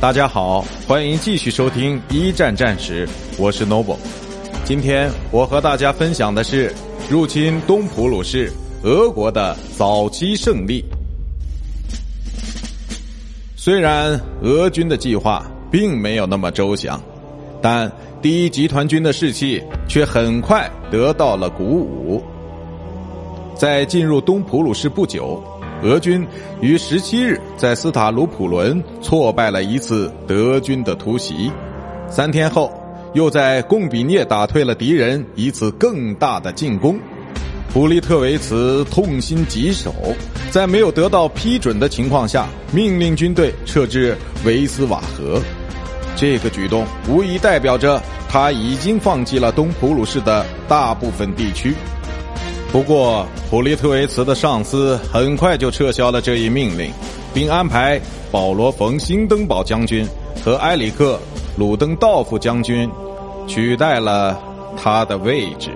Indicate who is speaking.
Speaker 1: 大家好，欢迎继续收听一战战史，我是 Noble。今天我和大家分享的是入侵东普鲁士俄国的早期胜利。虽然俄军的计划并没有那么周详，但第一集团军的士气却很快得到了鼓舞。在进入东普鲁士不久。俄军于十七日在斯塔鲁普伦挫败了一次德军的突袭，三天后又在贡比涅打退了敌人一次更大的进攻。普利特维茨痛心疾首，在没有得到批准的情况下，命令军队撤至维斯瓦河。这个举动无疑代表着他已经放弃了东普鲁士的大部分地区。不过，普利特维茨的上司很快就撤销了这一命令，并安排保罗·冯·辛登堡将军和埃里克·鲁登道夫将军取代了他的位置。